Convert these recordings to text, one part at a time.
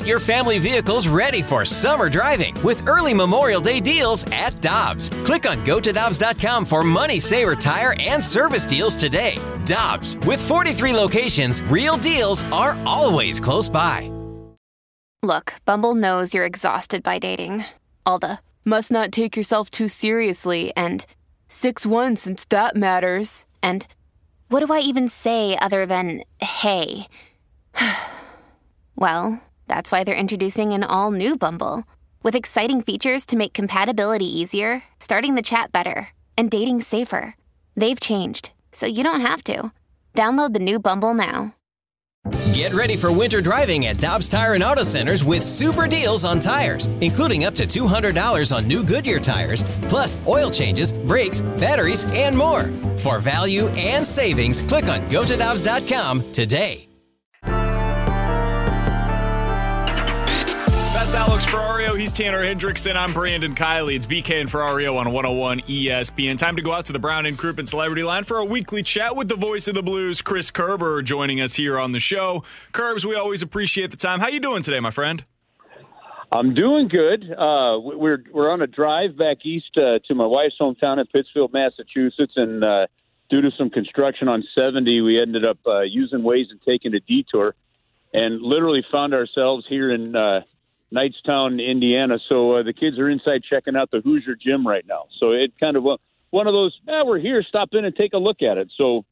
Get your family vehicles ready for summer driving with early Memorial Day deals at Dobbs. Click on gotodobbs.com for money saver tire and service deals today. Dobbs, with 43 locations, real deals are always close by. Look, Bumble knows you're exhausted by dating. All the must not take yourself too seriously and 6 1 since that matters. And what do I even say other than hey? well, that's why they're introducing an all new Bumble with exciting features to make compatibility easier, starting the chat better, and dating safer. They've changed, so you don't have to. Download the new Bumble now. Get ready for winter driving at Dobbs Tire and Auto Centers with super deals on tires, including up to $200 on new Goodyear tires, plus oil changes, brakes, batteries, and more. For value and savings, click on gotodobbs.com today. That's Alex Ferrario. He's Tanner Hendrickson. I'm Brandon Kiley. It's BK and Ferrario on 101 ESPN. Time to go out to the Brown and Crouppen Celebrity Line for a weekly chat with the voice of the Blues, Chris Kerber, joining us here on the show. Curbs, we always appreciate the time. How you doing today, my friend? I'm doing good. Uh, we're we're on a drive back east uh, to my wife's hometown in Pittsfield, Massachusetts, and uh, due to some construction on 70, we ended up uh, using Waze and taking a detour, and literally found ourselves here in uh, Knightstown, Indiana. So uh, the kids are inside checking out the Hoosier gym right now. So it kind of one of those. Eh, we're here. Stop in and take a look at it. So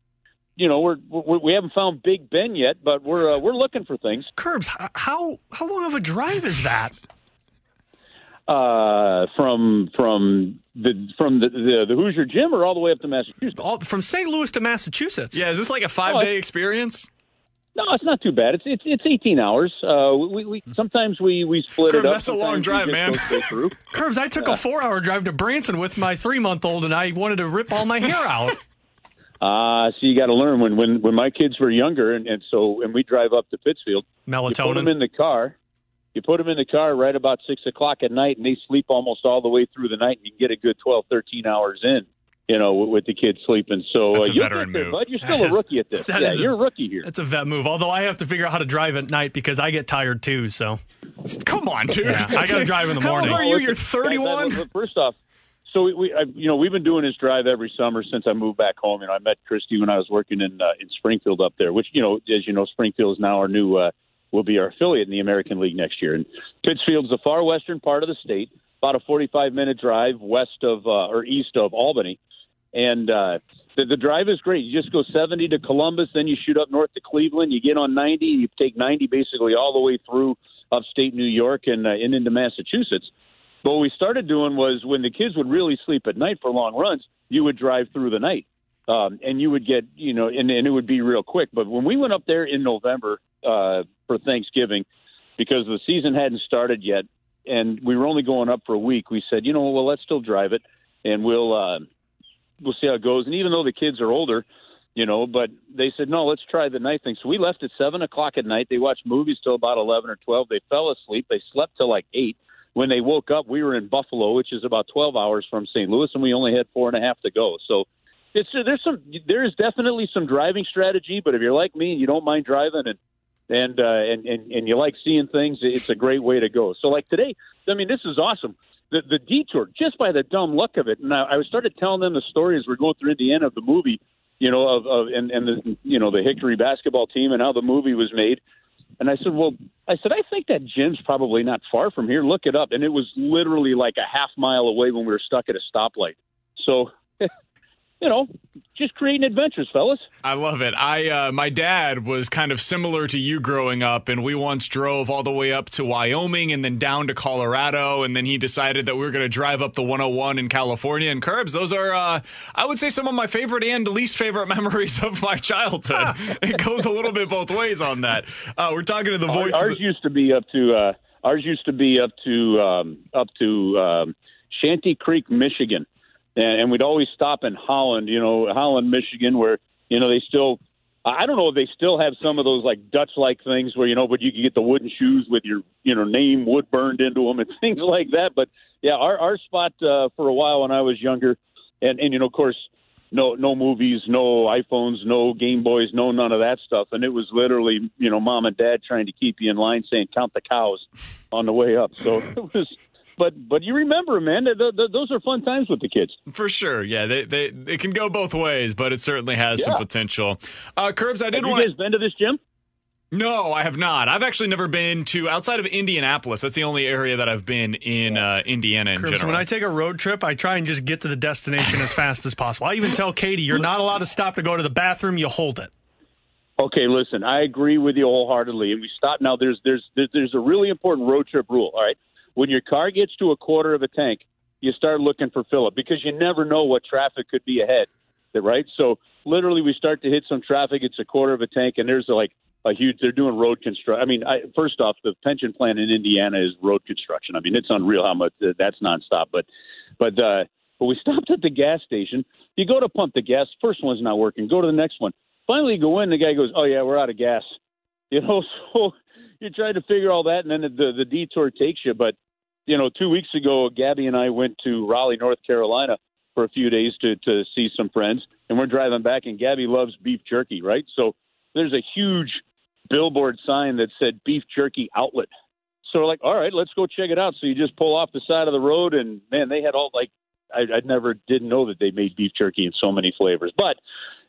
you know, we're, we're we haven't found Big Ben yet, but we're uh, we're looking for things. Curbs, how how long of a drive is that? Uh, from from the from the, the, the Hoosier Gym or all the way up to Massachusetts? All, from St. Louis to Massachusetts. Yeah, is this like a five oh, day experience? No, it's not too bad. It's it's it's 18 hours. Uh, we, we sometimes we we split Curbs, it up. That's a long drive, man. Curbs, I took yeah. a four hour drive to Branson with my three month old, and I wanted to rip all my hair out. Uh, so you got to learn when, when, when my kids were younger, and, and so and we drive up to Pittsfield. Melatonin. You put them in the car. You put them in the car right about six o'clock at night, and they sleep almost all the way through the night. And you get a good 12, 13 hours in. You know, with, the kids sleeping. So That's uh, you're veteran there, move. bud. You're still a rookie at this. Yeah, you're a, a rookie here. That's a vet move. Although I have to figure out how to drive at night because I get tired too. So, come on, dude. Yeah, I got to drive in the morning. How old are you? You're 31. First off, so we, we I, you know, we've been doing this drive every summer since I moved back home. You know, I met Christy when I was working in uh, in Springfield up there, which you know, as you know, Springfield is now our new uh, will be our affiliate in the American League next year. And Pittsfield's the far western part of the state, about a 45 minute drive west of uh, or east of Albany, and uh, the, the drive is great. You just go 70 to Columbus, then you shoot up north to Cleveland. You get on 90, you take 90 basically all the way through upstate New York and, uh, and into Massachusetts. But what we started doing was when the kids would really sleep at night for long runs, you would drive through the night. Um, and you would get, you know, and, and it would be real quick. But when we went up there in November uh, for Thanksgiving, because the season hadn't started yet, and we were only going up for a week, we said, you know, well, let's still drive it, and we'll uh, we'll see how it goes. And even though the kids are older, you know, but they said, no, let's try the night thing. So we left at seven o'clock at night. They watched movies till about eleven or twelve. They fell asleep. They slept till like eight when they woke up, we were in Buffalo, which is about 12 hours from St. Louis, and we only had four and a half to go. So it's there's some there is definitely some driving strategy, but if you're like me and you don't mind driving and and uh, and, and and you like seeing things, it's a great way to go. So like today, I mean, this is awesome. The, the detour, just by the dumb luck of it, and I, I started telling them the story as we're going through the end of the movie, you know, of, of and and the you know the Hickory basketball team and how the movie was made. And I said, well, I said, I think that gym's probably not far from here. Look it up. And it was literally like a half mile away when we were stuck at a stoplight. So you know, just creating adventures, fellas. I love it. I uh, my dad was kind of similar to you growing up, and we once drove all the way up to Wyoming and then down to Colorado, and then he decided that we were going to drive up the 101 in California and curbs. Those are, uh, I would say, some of my favorite and least favorite memories of my childhood. it goes a little bit both ways on that. Uh, we're talking to the voice. Ours, the- used to be up to uh, ours used to be up to um, up to um, Shanty Creek, Michigan and, and we'd always stop in Holland, you know, Holland, Michigan, where you know they still. I don't know if they still have some of those like Dutch like things where you know, but you can get the wooden shoes with your you know name wood burned into them and things like that. But yeah, our our spot uh, for a while when I was younger, and and you know, of course, no no movies, no iPhones, no Game Boys, no none of that stuff. And it was literally, you know, mom and dad trying to keep you in line, saying count the cows on the way up. So it was. But but you remember, man, th- th- those are fun times with the kids. For sure, yeah, they they it can go both ways, but it certainly has yeah. some potential. Uh, Curbs, I did Have want. You guys been to this gym? No, I have not. I've actually never been to outside of Indianapolis. That's the only area that I've been in uh, Indiana in Curbs, general. When I take a road trip, I try and just get to the destination as fast as possible. I even tell Katie, "You're not allowed to stop to go to the bathroom. You hold it." Okay, listen, I agree with you wholeheartedly. And we stop now. There's there's there's, there's a really important road trip rule. All right, when your car gets to a quarter of a tank, you start looking for fill up because you never know what traffic could be ahead. Right, so literally, we start to hit some traffic. It's a quarter of a tank, and there's like a huge. They're doing road construction. I mean, I, first off, the pension plan in Indiana is road construction. I mean, it's unreal how much uh, that's nonstop. But, but, uh, but we stopped at the gas station. You go to pump the gas. First one's not working. Go to the next one. Finally, you go in. The guy goes, "Oh yeah, we're out of gas." You know, so you're trying to figure all that, and then the, the, the detour takes you. But you know, two weeks ago, Gabby and I went to Raleigh, North Carolina, for a few days to to see some friends, and we're driving back. And Gabby loves beef jerky, right? So there's a huge billboard sign that said beef jerky outlet. So we're like, all right, let's go check it out. So you just pull off the side of the road, and man, they had all like I, I never didn't know that they made beef jerky in so many flavors. But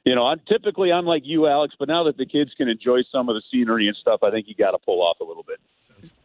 you know, I'm typically I'm like you, Alex. But now that the kids can enjoy some of the scenery and stuff, I think you got to pull off a little bit.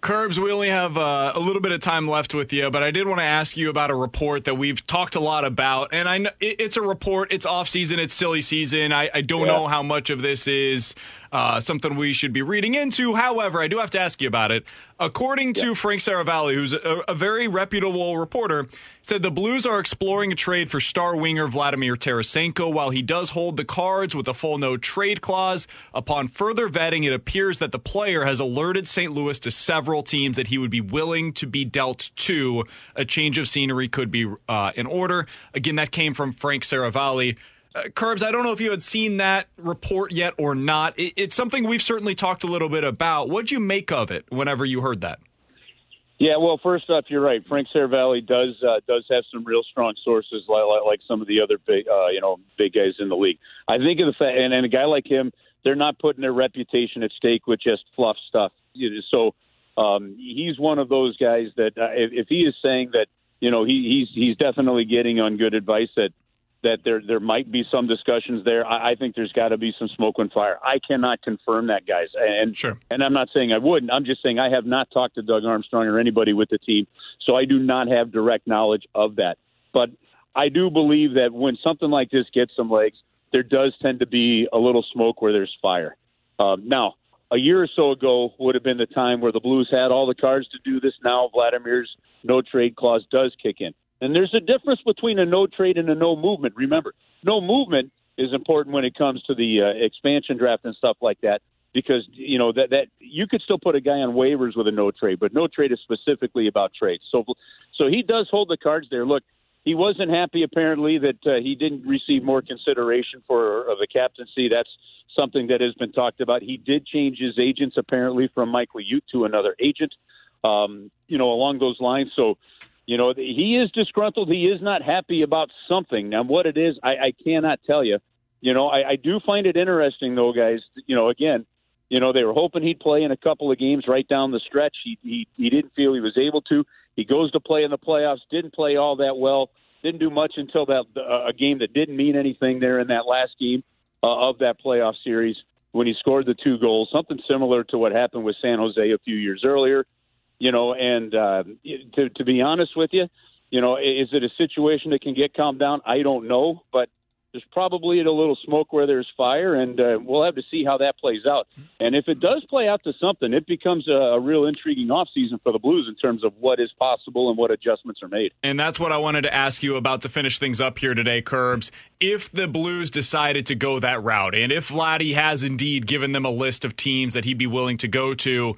Curbs, we only have uh, a little bit of time left with you, but I did want to ask you about a report that we've talked a lot about, and I know it's a report. It's off season. It's silly season. I, I don't yeah. know how much of this is uh, something we should be reading into. However, I do have to ask you about it. According to Frank Seravalli, who's a, a, very reputable reporter, said the Blues are exploring a trade for star winger Vladimir Tarasenko. While he does hold the cards with a full no trade clause, upon further vetting, it appears that the player has alerted St. Louis to several teams that he would be willing to be dealt to. A change of scenery could be uh, in order. Again, that came from Frank Seravalli. Uh, Curbs, I don't know if you had seen that report yet or not. It, it's something we've certainly talked a little bit about. What'd you make of it whenever you heard that? Yeah, well, first off, you're right. Frank Seravalli does uh, does have some real strong sources, like, like some of the other big, uh, you know, big guys in the league. I think of the fact, and, and a guy like him, they're not putting their reputation at stake with just fluff stuff. So um, he's one of those guys that uh, if, if he is saying that, you know, he, he's he's definitely getting on good advice that that there there might be some discussions there. I, I think there's got to be some smoke and fire. I cannot confirm that, guys. And sure. and I'm not saying I wouldn't. I'm just saying I have not talked to Doug Armstrong or anybody with the team, so I do not have direct knowledge of that. But I do believe that when something like this gets some legs, there does tend to be a little smoke where there's fire. Um, now, a year or so ago would have been the time where the Blues had all the cards to do this. Now Vladimir's no trade clause does kick in. And there's a difference between a no trade and a no movement. Remember, no movement is important when it comes to the uh, expansion draft and stuff like that because you know that that you could still put a guy on waivers with a no trade, but no trade is specifically about trades. So so he does hold the cards there. Look, he wasn't happy apparently that uh, he didn't receive more consideration for uh, the captaincy. That's something that has been talked about. He did change his agents apparently from Mike Liut to another agent. Um, you know, along those lines. So you know, he is disgruntled. He is not happy about something. Now, what it is, I, I cannot tell you. You know, I, I do find it interesting, though, guys. You know, again, you know, they were hoping he'd play in a couple of games right down the stretch. He he, he didn't feel he was able to. He goes to play in the playoffs. Didn't play all that well. Didn't do much until that uh, a game that didn't mean anything there in that last game uh, of that playoff series when he scored the two goals. Something similar to what happened with San Jose a few years earlier you know, and uh, to, to be honest with you, you know, is it a situation that can get calmed down? I don't know, but there's probably a little smoke where there's fire, and uh, we'll have to see how that plays out. And if it does play out to something, it becomes a, a real intriguing offseason for the Blues in terms of what is possible and what adjustments are made. And that's what I wanted to ask you about to finish things up here today, Curbs. If the Blues decided to go that route, and if Vladdy has indeed given them a list of teams that he'd be willing to go to,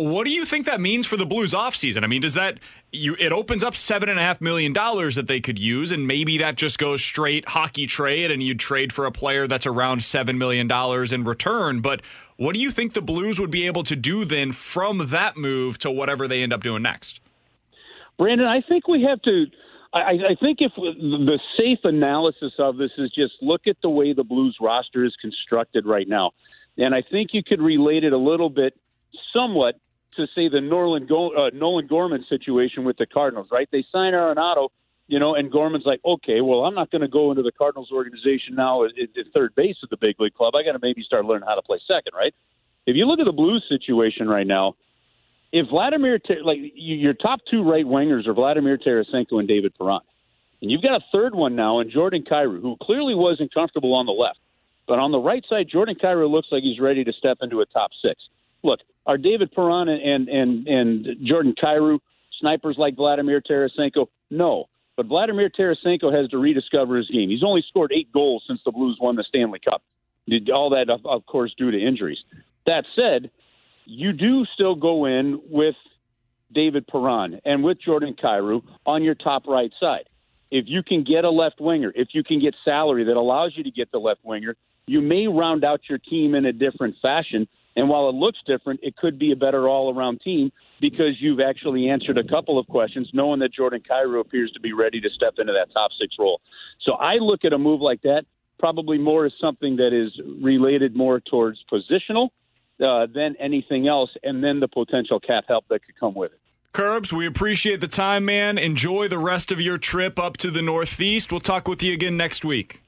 what do you think that means for the Blues offseason? I mean, does that you it opens up seven and a half million dollars that they could use, and maybe that just goes straight hockey trade, and you'd trade for a player that's around seven million dollars in return. But what do you think the Blues would be able to do then from that move to whatever they end up doing next? Brandon, I think we have to I, I think if the safe analysis of this is just look at the way the Blues roster is constructed right now, and I think you could relate it a little bit, somewhat, to say the Nolan Go- uh, Nolan Gorman situation with the Cardinals. Right? They sign Arenado, you know, and Gorman's like, okay, well, I'm not going to go into the Cardinals organization now at, at third base of the big league club. I got to maybe start learning how to play second. Right? If you look at the Blues situation right now if Vladimir, like your top two right wingers are Vladimir Tarasenko and David Perron, and you've got a third one now in Jordan Kyrou, who clearly wasn't comfortable on the left, but on the right side, Jordan Kyrou looks like he's ready to step into a top six. Look, are David Perron and and and Jordan Kyrou snipers like Vladimir Tarasenko? No, but Vladimir Tarasenko has to rediscover his game. He's only scored eight goals since the Blues won the Stanley Cup. All that, of course, due to injuries. That said, you do still go in with David Perron and with Jordan Kyrou on your top right side. If you can get a left winger, if you can get salary that allows you to get the left winger, you may round out your team in a different fashion. And while it looks different, it could be a better all around team because you've actually answered a couple of questions, knowing that Jordan Kyrou appears to be ready to step into that top six role. So I look at a move like that probably more as something that is related more towards positional uh, than anything else, and then the potential cap help that could come with it. Curbs, we appreciate the time, man. Enjoy the rest of your trip up to the Northeast. We'll talk with you again next week.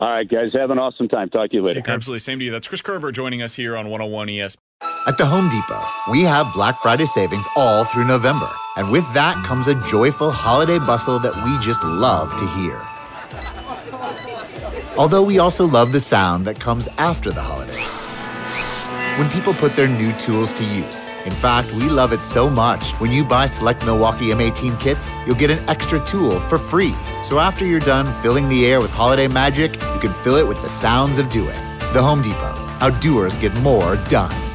All right, guys. Have an awesome time. Talk to you later. Absolutely. Same to you. That's Chris Kerber joining us here on 101 ES. At the Home Depot, we have Black Friday savings all through November. And with that comes a joyful holiday bustle that we just love to hear. Although we also love the sound that comes after the holidays when people put their new tools to use. In fact, we love it so much. When you buy select Milwaukee M18 kits, you'll get an extra tool for free. So after you're done filling the air with holiday magic, you can fill it with the sounds of doing. The Home Depot. How doers get more done.